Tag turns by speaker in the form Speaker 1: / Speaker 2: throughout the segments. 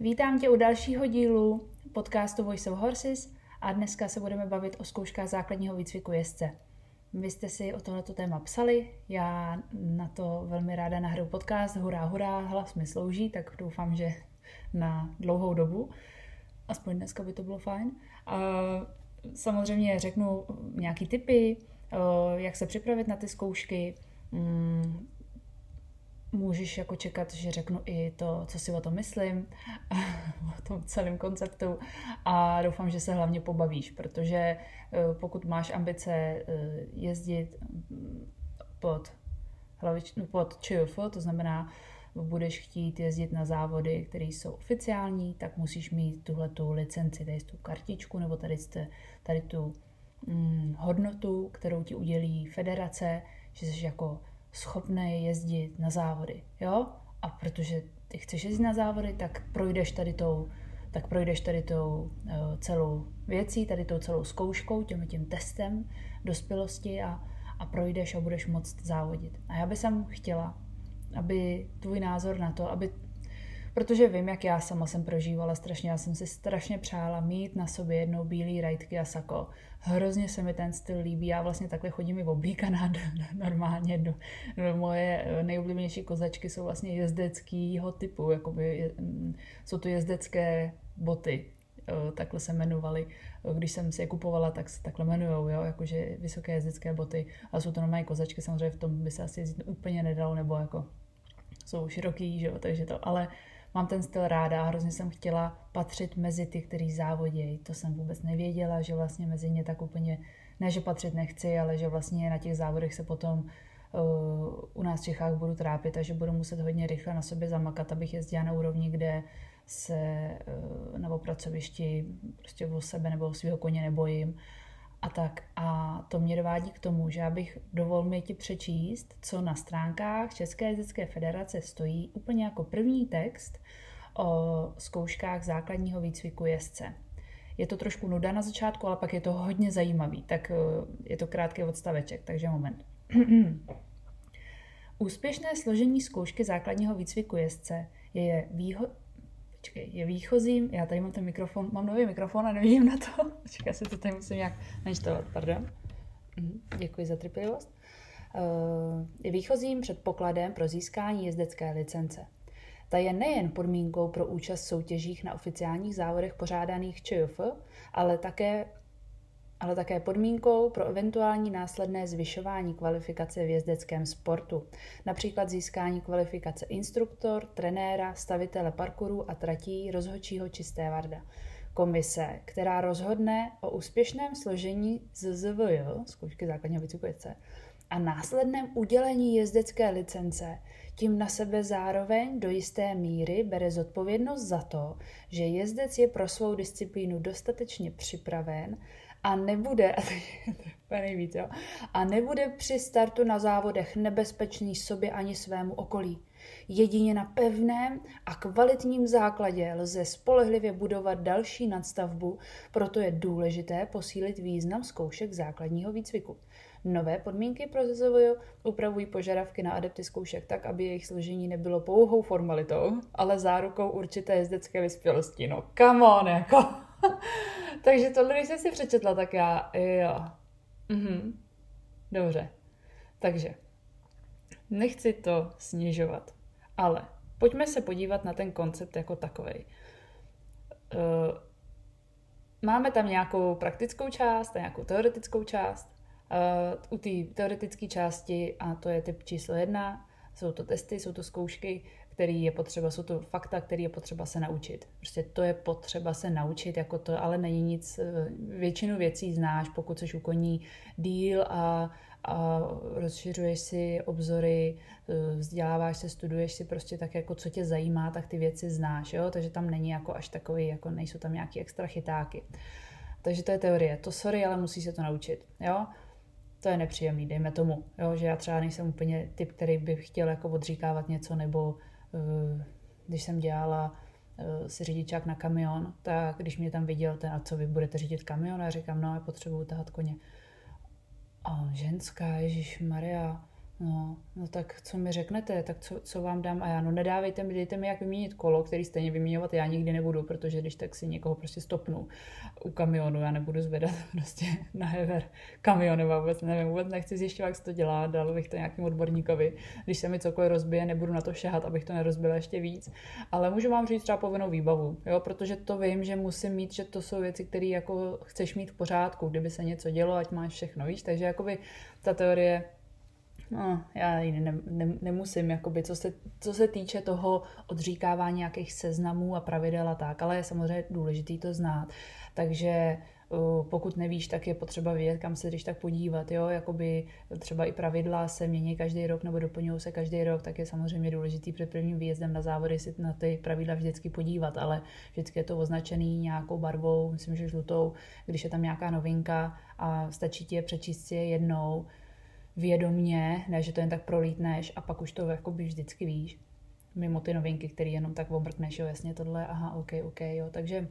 Speaker 1: Vítám tě u dalšího dílu podcastu Voice of Horses a dneska se budeme bavit o zkouškách základního výcviku jezdce. Vy jste si o tohleto téma psali, já na to velmi ráda nahraju podcast, hurá, hurá, hlas mi slouží, tak doufám, že na dlouhou dobu. Aspoň dneska by to bylo fajn. A samozřejmě řeknu nějaký typy, jak se připravit na ty zkoušky, mm, můžeš jako čekat, že řeknu i to, co si o tom myslím, o tom celém konceptu a doufám, že se hlavně pobavíš, protože eh, pokud máš ambice eh, jezdit pod, hlavič, pod ČF, to znamená, budeš chtít jezdit na závody, které jsou oficiální, tak musíš mít tuhle tu licenci, tady tu kartičku nebo tady, jste, tady tu hm, hodnotu, kterou ti udělí federace, že jsi jako schopný jezdit na závody, jo? A protože ty chceš jezdit na závody, tak projdeš tady tou, tak projdeš tady tou uh, celou věcí, tady tou celou zkouškou, tím, tím testem dospělosti a, a projdeš a budeš moct závodit. A já bych chtěla, aby tvůj názor na to, aby Protože vím, jak já sama jsem prožívala strašně, já jsem si strašně přála mít na sobě jednou bílý rajtky a sako. Hrozně se mi ten styl líbí, já vlastně takhle chodím i oblíkaná normálně. Do, do moje nejoblíbenější kozačky jsou vlastně jezdeckýho typu, jakoby, mm, jsou to jezdecké boty, takhle se jmenovaly. Když jsem si je kupovala, tak se takhle jmenujou, jo? jakože vysoké jezdecké boty. A jsou to normální kozačky, samozřejmě v tom by se asi jezdit úplně nedalo, nebo jako jsou široký, že jo? takže to, ale mám ten styl ráda a hrozně jsem chtěla patřit mezi ty, kteří závodějí. To jsem vůbec nevěděla, že vlastně mezi ně tak úplně, ne že patřit nechci, ale že vlastně na těch závodech se potom uh, u nás v Čechách budu trápit a že budu muset hodně rychle na sobě zamakat, abych jezdila na úrovni, kde se uh, na pracovišti prostě o sebe nebo o svého koně nebojím a tak. A to mě dovádí k tomu, že abych dovol mi ti přečíst, co na stránkách České jezecké federace stojí úplně jako první text o zkouškách základního výcviku jezdce. Je to trošku nuda na začátku, ale pak je to hodně zajímavý, tak eh, je to krátký odstaveček, takže moment. Úspěšné složení zkoušky základního výcviku jezdce je výho- Počkej, je výchozím, já tady mám ten mikrofon, mám nový mikrofon a nevím na to. Počkej, já si to tady musím nějak nainštalovat, pardon. Mhm, děkuji za trpělivost. Eh, je výchozím předpokladem pro získání jezdecké licence. Ta je nejen podmínkou pro účast v soutěžích na oficiálních závodech pořádaných ČJF, ale také ale také podmínkou pro eventuální následné zvyšování kvalifikace v jezdeckém sportu, například získání kvalifikace instruktor, trenéra, stavitele parkouru a tratí rozhodčího čisté varda. Komise, která rozhodne o úspěšném složení ZZVJ, zkoušky základního výcviku a následném udělení jezdecké licence, tím na sebe zároveň do jisté míry bere zodpovědnost za to, že jezdec je pro svou disciplínu dostatečně připraven a nebude, a to je nejvíc, jo, a nebude při startu na závodech nebezpečný sobě ani svému okolí. Jedině na pevném a kvalitním základě lze spolehlivě budovat další nadstavbu, proto je důležité posílit význam zkoušek základního výcviku. Nové podmínky pro ZZVJ upravují požadavky na adepty zkoušek tak, aby jejich složení nebylo pouhou formalitou, ale zárukou určité jezdecké vyspělosti. No come on, jako. Takže tohle, když jsem si přečetla, tak já, jo. Mhm. Dobře. Takže, nechci to snižovat, ale pojďme se podívat na ten koncept jako takový. Eh, máme tam nějakou praktickou část a nějakou teoretickou část. Uh, u té teoretické části, a to je typ číslo jedna, jsou to testy, jsou to zkoušky, který je potřeba, jsou to fakta, které je potřeba se naučit. Prostě to je potřeba se naučit, jako to ale není nic, eh, většinu věcí znáš, pokud jsi u koní díl a, a rozšiřuješ si obzory, eh, vzděláváš se, studuješ si prostě tak, jako co tě zajímá, tak ty věci znáš, jo? takže tam není jako až takový, jako nejsou tam nějaký extra chytáky. Takže to je teorie. To sorry, ale musí se to naučit. Jo? To je nepříjemný, dejme tomu. Jo? Že já třeba nejsem úplně typ, který by chtěl jako odříkávat něco nebo když jsem dělala eh, si řidičák na kamion, tak když mě tam viděl ten, a co vy budete řídit kamion, a říkám, no, já potřebuju tahat koně. A ženská, Ježíš Maria, No, no tak co mi řeknete, tak co, co vám dám? A já, no nedávejte mi, dejte mi jak vyměnit kolo, který stejně vyměňovat já nikdy nebudu, protože když tak si někoho prostě stopnu u kamionu, já nebudu zvedat prostě na hever kamion, nebo vůbec nevím, vůbec nechci zjišťovat, jak se to dělá, dal bych to nějakým odborníkovi, když se mi cokoliv rozbije, nebudu na to šahat, abych to nerozbil ještě víc, ale můžu vám říct třeba povinnou výbavu, jo, protože to vím, že musím mít, že to jsou věci, které jako chceš mít v pořádku, kdyby se něco dělo, ať máš všechno, víš, takže jakoby ta teorie No, já ji ne, ne, nemusím, jakoby, co, se, co se týče toho odříkávání nějakých seznamů a pravidel a tak, ale je samozřejmě důležitý to znát. Takže pokud nevíš, tak je potřeba vědět, kam se když tak podívat, jo, jakoby třeba i pravidla se mění každý rok nebo doplňují se každý rok, tak je samozřejmě důležitý před prvním výjezdem na závody si na ty pravidla vždycky podívat, ale vždycky je to označený nějakou barvou, myslím, že žlutou, když je tam nějaká novinka a stačí ti je přečíst si je jednou, vědomně, ne, že to jen tak prolítneš a pak už to jakoby vždycky víš. Mimo ty novinky, které jenom tak obrkneš, jo, jasně tohle, aha, ok, ok, jo. Takže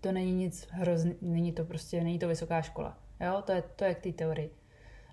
Speaker 1: to není nic hrozný, není to prostě, není to vysoká škola. Jo, to je, to je k té teorii.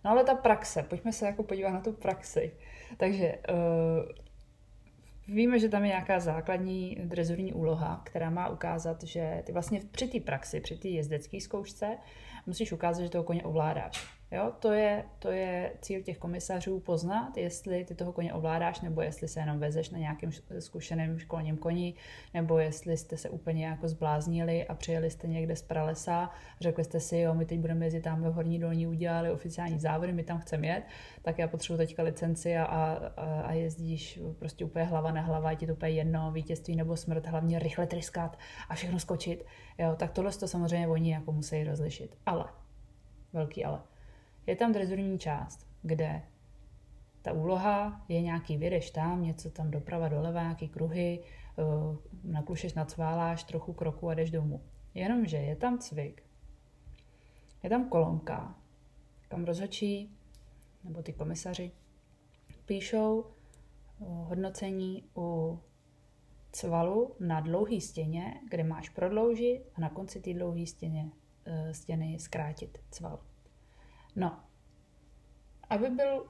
Speaker 1: No ale ta praxe, pojďme se jako podívat na tu praxi. Takže uh, víme, že tam je nějaká základní drezurní úloha, která má ukázat, že ty vlastně při té praxi, při té jezdecké zkoušce musíš ukázat, že toho koně ovládáš. Jo, to je, to je cíl těch komisařů poznat, jestli ty toho koně ovládáš, nebo jestli se jenom vezeš na nějakém zkušeném školním koni, nebo jestli jste se úplně jako zbláznili a přijeli jste někde z pralesa, řekli jste si, jo, my teď budeme jezdit tam v Horní dolní, udělali oficiální závody, my tam chceme jet, tak já potřebuji teďka licenci a, a, a jezdíš prostě úplně hlava na hlava, je ti to úplně jedno, vítězství nebo smrt, hlavně rychle tryskat a všechno skočit. Jo, tak tohle to samozřejmě oni jako musí rozlišit. Ale, velký ale je tam drezurní část, kde ta úloha je nějaký vědeš tam, něco tam doprava, doleva, nějaký kruhy, eh, naklušeš, nacváláš trochu kroku a jdeš domů. Jenomže je tam cvik, je tam kolonka, kam rozhočí, nebo ty komisaři, píšou eh, hodnocení u cvalu na dlouhý stěně, kde máš prodloužit a na konci té dlouhé stěny, eh, stěny zkrátit cval. No, aby, byl,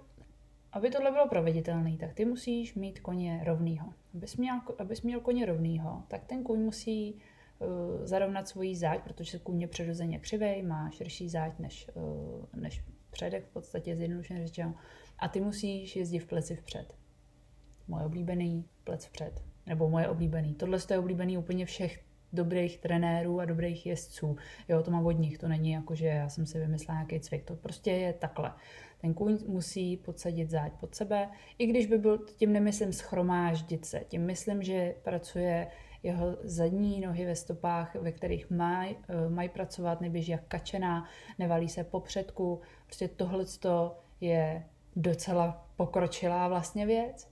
Speaker 1: aby tohle bylo proveditelné, tak ty musíš mít koně rovnýho. Abys měl, abys měl koně rovnýho, tak ten kůň musí uh, zarovnat svoji záď, protože kůň je přirozeně křivej, má širší záď než, uh, než předek, v podstatě zjednodušeně řečeno. A ty musíš jezdit v pleci vpřed. Moje oblíbený plec vpřed. Nebo moje oblíbený. Tohle je oblíbený úplně všech dobrých trenérů a dobrých jezdců. Jo, to mám od nich, to není jako, že já jsem si vymyslela nějaký cvik, to prostě je takhle. Ten kůň musí podsadit záď pod sebe, i když by byl, tím nemyslím schromáždit se, tím myslím, že pracuje jeho zadní nohy ve stopách, ve kterých mají eh, maj pracovat, neběží jak kačená, nevalí se po předku. Prostě tohle je docela pokročilá vlastně věc.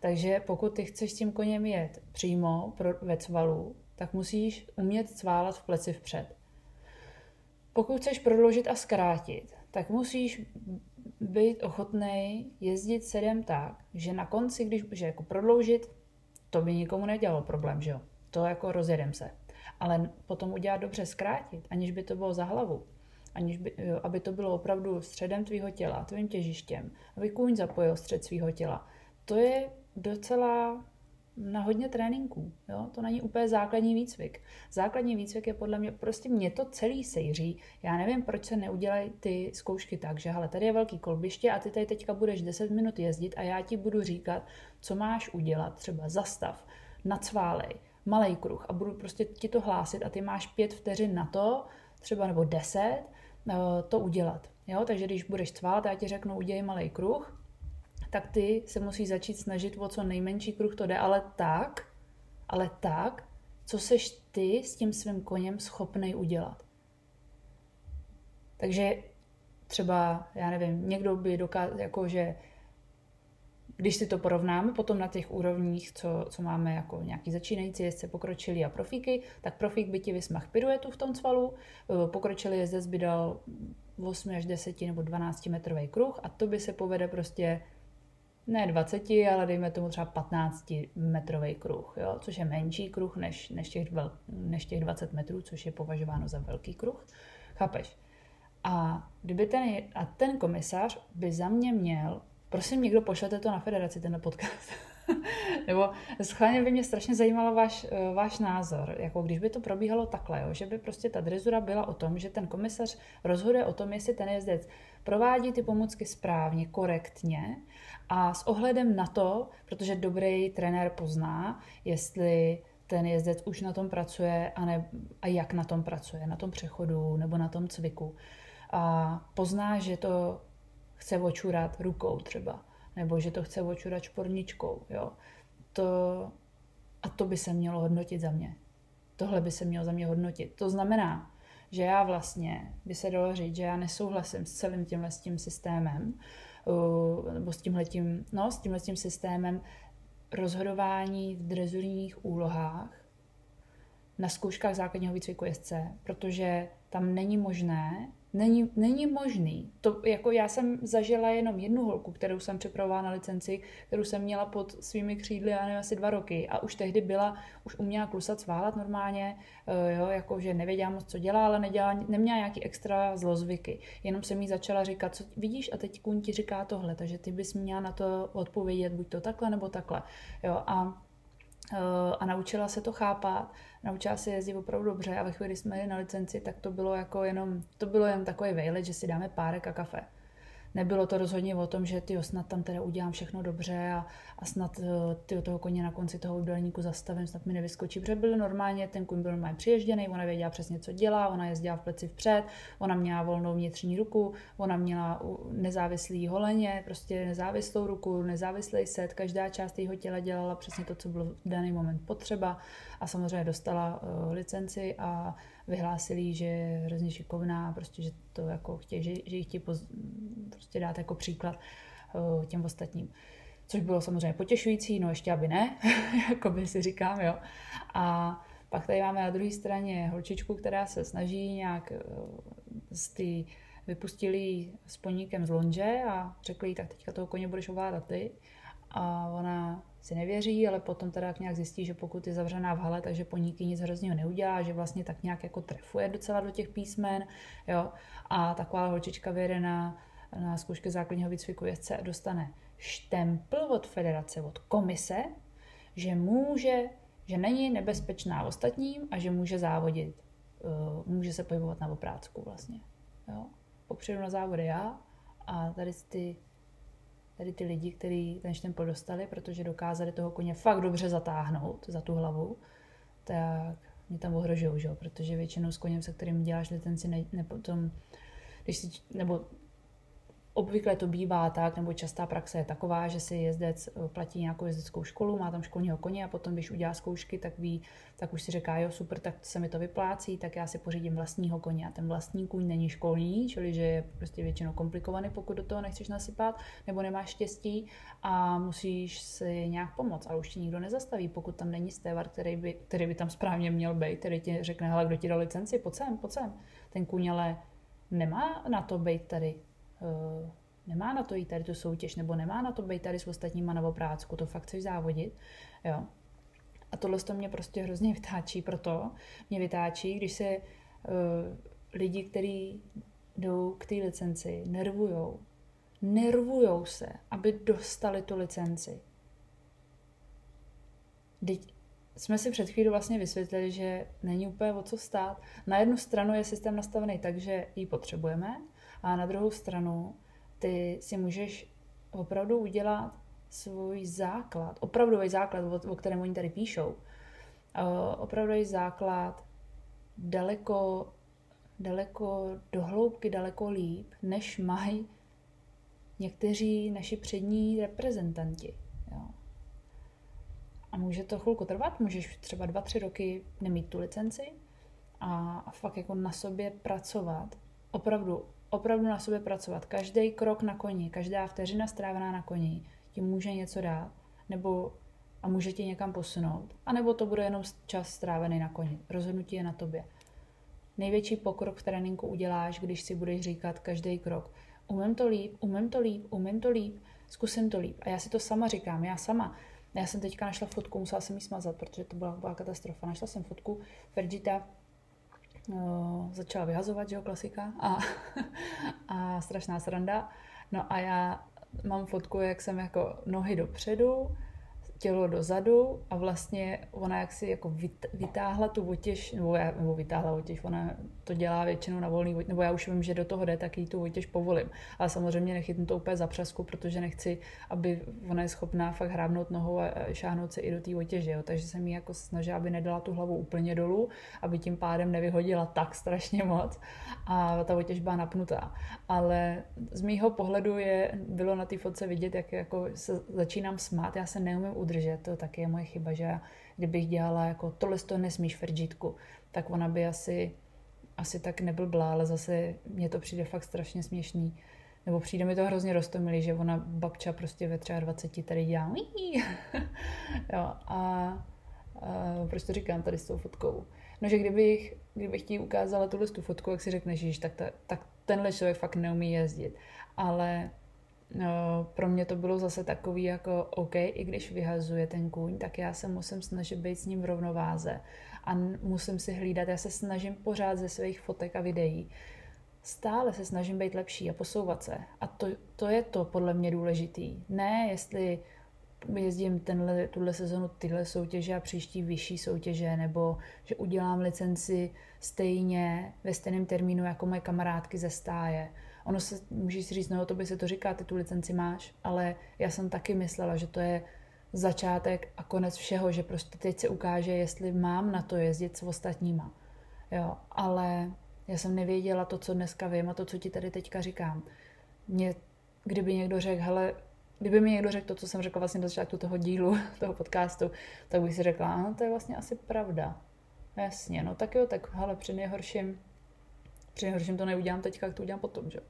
Speaker 1: Takže pokud ty chceš s tím koněm jet přímo pro, ve cvalu, tak musíš umět cválat v pleci vpřed. Pokud chceš prodloužit a zkrátit, tak musíš být ochotný jezdit sedem tak, že na konci, když že jako prodloužit, to by nikomu nedělalo problém, že jo? To jako rozjedem se. Ale potom udělat dobře zkrátit, aniž by to bylo za hlavu, aniž by, aby to bylo opravdu středem tvýho těla, tvým těžištěm, aby kůň zapojil střed svého těla. To je docela na hodně tréninků. Jo? To není úplně základní výcvik. Základní výcvik je podle mě, prostě mě to celý sejří. Já nevím, proč se neudělají ty zkoušky tak, že hele, tady je velký kolbiště a ty tady teďka budeš 10 minut jezdit a já ti budu říkat, co máš udělat, třeba zastav, nacválej, malý kruh a budu prostě ti to hlásit a ty máš pět vteřin na to, třeba nebo deset, eh, to udělat. Jo? Takže když budeš cválat, já ti řeknu, udělej malý kruh, tak ty se musí začít snažit o co nejmenší kruh to jde, ale tak, ale tak, co seš ty s tím svým koněm schopný udělat. Takže třeba, já nevím, někdo by dokázal, jako že když si to porovnáme potom na těch úrovních, co, co máme jako nějaký začínající jezdce, pokročilí a profíky, tak profík by ti vysmach piruetu v tom cvalu, pokročilý jezdec by dal 8 až 10 nebo 12 metrový kruh a to by se povede prostě ne 20, ale dejme tomu třeba 15 metrový kruh, jo? což je menší kruh než, než, těch vel, než těch 20 metrů, což je považováno za velký kruh. Chápeš? A, kdyby ten, a ten komisař by za mě měl prosím, někdo pošlete to na federaci, ten podcast. Nebo schválně by mě strašně zajímalo váš, eh, váš názor. Jako když by to probíhalo takhle, jo, že by prostě ta drezura byla o tom, že ten komisař rozhoduje o tom, jestli ten jezdec provádí ty pomůcky správně, korektně a s ohledem na to, protože dobrý trenér pozná, jestli ten jezdec už na tom pracuje a, ne, a jak na tom pracuje, na tom přechodu nebo na tom cviku. A pozná, že to chce očurat rukou třeba, nebo že to chce očurat šporničkou. Jo. To, a to by se mělo hodnotit za mě. Tohle by se mělo za mě hodnotit. To znamená, že já vlastně, by se dalo říct, že já nesouhlasím s celým tímhle s tím systémem, nebo s tímhletím, no, s tímhle tím systémem rozhodování v drezurních úlohách na zkouškách základního výcviku jezdce, protože tam není možné, Není, není možný. To, jako já jsem zažila jenom jednu holku, kterou jsem připravovala na licenci, kterou jsem měla pod svými křídly, já nevím, asi dva roky. A už tehdy byla, už uměla klusat, sválat normálně, uh, jo, jako že nevěděla moc, co dělá, ale nedělala, neměla nějaký extra zlozvyky. Jenom jsem jí začala říkat, co vidíš, a teď kůň ti říká tohle, takže ty bys měla na to odpovědět buď to takhle, nebo takhle. Jo, a Eh, a naučila se to chápat, naučila se jezdit opravdu dobře a ve chvíli, kdy jsme jeli na licenci, tak to bylo jako jenom, to bylo jen takový vejlet, že si dáme párek a kafe nebylo to rozhodně o tom, že ty snad tam teda udělám všechno dobře a, a snad eh, ty toho koně na konci toho obdelníku zastavím, snad mi nevyskočí, protože byl normálně, ten kuň byl normálně přiježděný, ona věděla přesně, co dělá, ona jezdila v pleci vpřed, ona měla volnou vnitřní ruku, ona měla nezávislý holeně, prostě nezávislou ruku, nezávislý set, každá část jejího těla dělala přesně to, co bylo v daný moment potřeba a samozřejmě dostala uh, licenci a vyhlásili, že je hrozně šikovná, prostě, že to jako chtějí, že, že ji chtějí poz, prostě dát jako příklad uh, těm ostatním. Což bylo samozřejmě potěšující, no ještě aby ne, jako by si říkám, jo. A pak tady máme na druhé straně holčičku, která se snaží nějak uh, z ty vypustili s poníkem z lonže a řekli jí, tak teďka toho koně budeš ovládat ty. A ona si nevěří, ale potom teda nějak zjistí, že pokud je zavřená v hale, takže poníky nic hrozného neudělá, že vlastně tak nějak jako trefuje docela do těch písmen, jo. A taková holčička vyjede na, na zkoušky základního výcviku jezdce a dostane štempl od federace, od komise, že může, že není nebezpečná ostatním a že může závodit. Uh, může se pohybovat na oprácku vlastně. Jo. Popředu na závody já a tady ty tady ty lidi, kteří ten štempel dostali, protože dokázali toho koně fakt dobře zatáhnout za tu hlavu, tak mě tam ohrožují, že? protože většinou s koněm, se kterým děláš licenci, ne, ne potom, když si, nebo Obvykle to bývá tak, nebo častá praxe je taková, že si jezdec eh, platí nějakou jezdeckou školu, má tam školního koně a potom, když udělá zkoušky, tak ví, tak už si říká, jo, super, tak se mi to vyplácí, tak já si pořídím vlastního koně. A ten vlastní kůň není školní, čili že je prostě většinou komplikovaný, pokud do toho nechceš nasypat, nebo nemáš štěstí a musíš si nějak pomoct. A už ti nikdo nezastaví, pokud tam není stévar, který by, který by tam správně měl být, který ti řekne, hele, kdo ti dal licenci, pojď sem, pojď sem. Ten kůň ale nemá na to být tady nemá na to jít tady tu soutěž, nebo nemá na to být tady s ostatníma na oprácku, to fakt chceš závodit, jo. A tohle to mě prostě hrozně vytáčí, proto mě vytáčí, když se uh, lidi, kteří jdou k té licenci, nervujou, nervujou se, aby dostali tu licenci. Teď jsme si před chvíli vlastně vysvětlili, že není úplně o co stát. Na jednu stranu je systém nastavený tak, že ji potřebujeme, a na druhou stranu ty si můžeš opravdu udělat svůj základ, opravdový základ, o, o kterém oni tady píšou, opravdový základ daleko, daleko do hloubky, daleko líp, než mají někteří naši přední reprezentanti. Jo. A může to chvilku trvat, můžeš třeba dva, tři roky nemít tu licenci a, a fakt jako na sobě pracovat. Opravdu opravdu na sobě pracovat. Každý krok na koni, každá vteřina strávená na koni ti může něco dát, nebo a může tě někam posunout. A nebo to bude jenom čas strávený na koni. Rozhodnutí je na tobě. Největší pokrok v tréninku uděláš, když si budeš říkat každý krok. Umím to líp, umím to líp, umím to líp, zkusím to líp. A já si to sama říkám, já sama. Já jsem teďka našla fotku, musela jsem ji smazat, protože to byla, byla katastrofa. Našla jsem fotku Fergita no, začala vyhazovat, že jo, klasika, a, a strašná sranda. No a já mám fotku, jak jsem jako nohy dopředu, tělo dozadu a vlastně ona jak si jako vytáhla tu otěž, nebo, já, nebo vytáhla otěž, ona to dělá většinou na volný nebo já už vím, že do toho jde, tak jí tu otěž povolím. Ale samozřejmě nechytnu to úplně za přesku, protože nechci, aby ona je schopná fakt hrábnout nohou a šáhnout se i do té otěže, jo. takže jsem jí jako snažila, aby nedala tu hlavu úplně dolů, aby tím pádem nevyhodila tak strašně moc a ta otěž byla napnutá. Ale z mýho pohledu je, bylo na té fotce vidět, jak jako se začínám smát, já se neumím udržet, to taky je moje chyba, že já, kdybych dělala jako tohle to nesmíš Ferdžítku, tak ona by asi, asi tak neblbla, ale zase mně to přijde fakt strašně směšný. Nebo přijde mi to hrozně roztomilý, že ona babča prostě ve třeba 20 tady dělá jo, a, a proč to říkám tady s tou fotkou? No, že kdybych, kdybych ti ukázala tuhle tu fotku, jak si řekneš, že tak, ta, tak tenhle člověk fakt neumí jezdit. Ale no, pro mě to bylo zase takový jako OK, i když vyhazuje ten kůň, tak já se musím snažit být s ním v rovnováze a musím si hlídat, já se snažím pořád ze svých fotek a videí, stále se snažím být lepší a posouvat se. A to, to je to podle mě důležitý. Ne, jestli jezdím tenhle, tuhle sezonu tyhle soutěže a příští vyšší soutěže, nebo že udělám licenci stejně ve stejném termínu jako moje kamarádky ze stáje. Ono se, můžeš si říct, no to by se to říká, ty tu licenci máš, ale já jsem taky myslela, že to je začátek a konec všeho, že prostě teď se ukáže, jestli mám na to jezdit s ostatníma. Jo, ale já jsem nevěděla to, co dneska vím a to, co ti tady teďka říkám. Mě, kdyby někdo řekl, hele, kdyby mi někdo řekl to, co jsem řekla vlastně do začátku toho dílu, toho podcastu, tak bych si řekla, ano, to je vlastně asi pravda. Jasně, no tak jo, tak hele, při nejhorším, při nejhorším to neudělám teďka, to udělám potom, že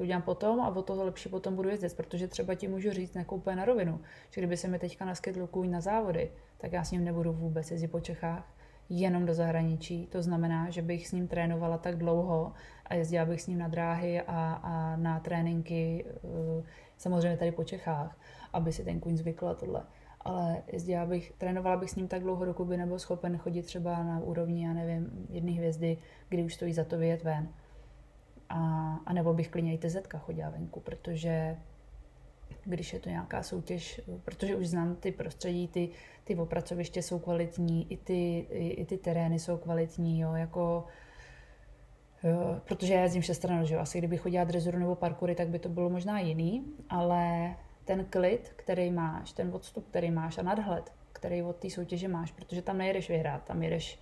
Speaker 1: to udělám potom a o to lepší potom budu jezdit, protože třeba ti můžu říct nějakou úplně na rovinu, že kdyby se mi teďka naskytl kůň na závody, tak já s ním nebudu vůbec jezdit po Čechách, jenom do zahraničí. To znamená, že bych s ním trénovala tak dlouho a jezdila bych s ním na dráhy a, a na tréninky, eh, samozřejmě tady po Čechách, aby si ten kůň zvykl a tohle. Ale jezdila bych, trénovala bych s ním tak dlouho, dokud by nebyl schopen chodit třeba na úrovni, já nevím, jedné hvězdy, kdy už stojí za to vyjet ven. A, a nebo bych klidně i TZ chodila venku, protože když je to nějaká soutěž, protože už znám ty prostředí, ty, ty opracoviště jsou kvalitní, i ty, i, i ty terény jsou kvalitní, jo, jako jo, protože já jezdím všestranno, že jo, asi kdybych chodila drezuru nebo parkury, tak by to bylo možná jiný, ale ten klid, který máš, ten odstup, který máš a nadhled, který od té soutěže máš, protože tam nejedeš vyhrát, tam jedeš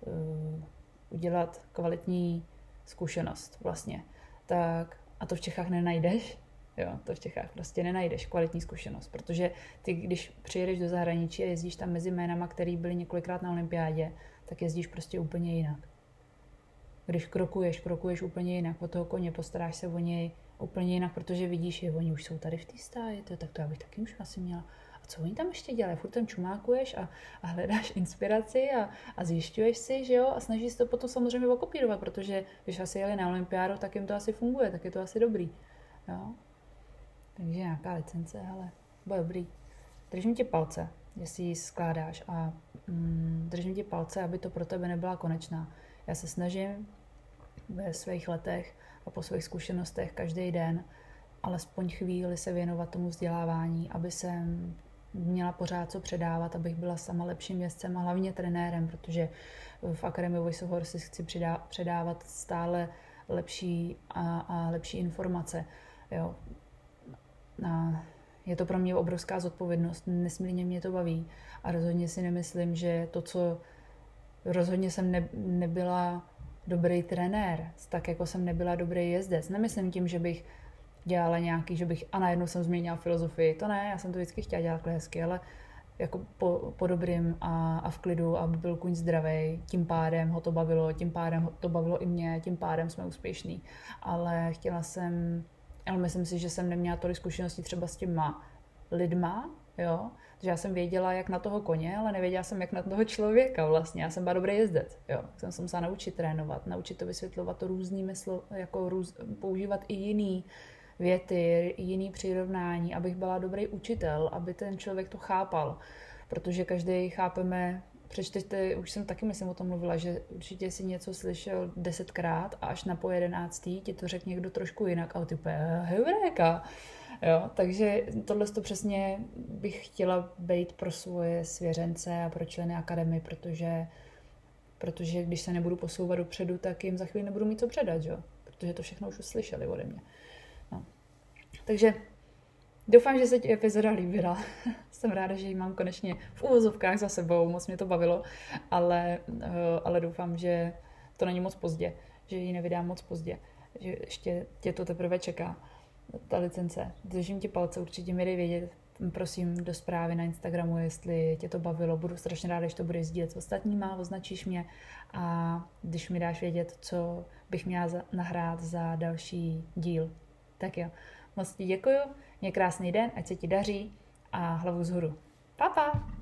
Speaker 1: uh, udělat kvalitní zkušenost vlastně, tak a to v Čechách nenajdeš, Jo, to v Čechách prostě nenajdeš kvalitní zkušenost, protože ty, když přijedeš do zahraničí a jezdíš tam mezi jménama, který byli několikrát na olympiádě, tak jezdíš prostě úplně jinak. Když krokuješ, krokuješ úplně jinak, od toho koně postaráš se o něj úplně jinak, protože vidíš, že oni už jsou tady v té stáji, tak to já bych taky už asi měla. Co oni tam ještě dělají? Furt tam čumákuješ a, a hledáš inspiraci a, a zjišťuješ si, že jo, a snažíš se to potom samozřejmě okopírovat, protože když asi jeli na olympiádu, tak jim to asi funguje, tak je to asi dobrý. Jo? Takže nějaká licence, ale bude dobrý. Držím ti palce, jestli ji skládáš a mm, držím ti palce, aby to pro tebe nebyla konečná. Já se snažím ve svých letech a po svých zkušenostech každý den alespoň chvíli se věnovat tomu vzdělávání, aby jsem měla pořád co předávat, abych byla sama lepším jezdcem a hlavně trenérem, protože v Akademii Voice of Horses chci předávat stále lepší a, a lepší informace. Jo. A je to pro mě obrovská zodpovědnost, nesmírně mě to baví a rozhodně si nemyslím, že to, co rozhodně jsem ne, nebyla dobrý trenér, tak jako jsem nebyla dobrý jezdec. Nemyslím tím, že bych dělala nějaký, že bych a najednou jsem změnila filozofii. To ne, já jsem to vždycky chtěla dělat hezky, ale jako po, po dobrým a, a v klidu, aby byl kuň zdravý. Tím pádem ho to bavilo, tím pádem ho to bavilo i mě, tím pádem jsme úspěšní. Ale chtěla jsem ale myslím si, že jsem neměla tolik zkušeností třeba s těma lidma, jo, že já jsem věděla, jak na toho koně, ale nevěděla jsem, jak na toho člověka vlastně. Já jsem byla dobrý jezdec, jo. Jsem se musela naučit trénovat, naučit to vysvětlovat to různými slo, jako růz, používat i jiný věty, jiný přirovnání, abych byla dobrý učitel, aby ten člověk to chápal. Protože každý chápeme přečtete, už jsem taky myslím o tom mluvila, že určitě si něco slyšel desetkrát a až na po jedenáctý ti to řekne někdo trošku jinak a ty úplně heuréka. Jo, takže tohle to přesně bych chtěla být pro svoje svěřence a pro členy akademie, protože, protože když se nebudu posouvat dopředu, tak jim za chvíli nebudu mít co předat, jo? protože to všechno už uslyšeli ode mě. No. Takže doufám, že se ti epizoda líbila. Jsem ráda, že ji mám konečně v úvozovkách za sebou, moc mě to bavilo, ale, eh, ale doufám, že to není moc pozdě, že ji nevydám moc pozdě, že ještě tě to teprve čeká ta licence. Držím ti palce, určitě mi dej vědět, prosím do zprávy na Instagramu, jestli tě to bavilo. Budu strašně ráda, když to budeš sdílet s ostatníma, označíš mě a když mi dáš vědět, co bych měla nahrát za další díl. Tak jo, moc ti děkuju, mě krásný den, ať se ti daří a hlavu vzhůru. Pa, pa!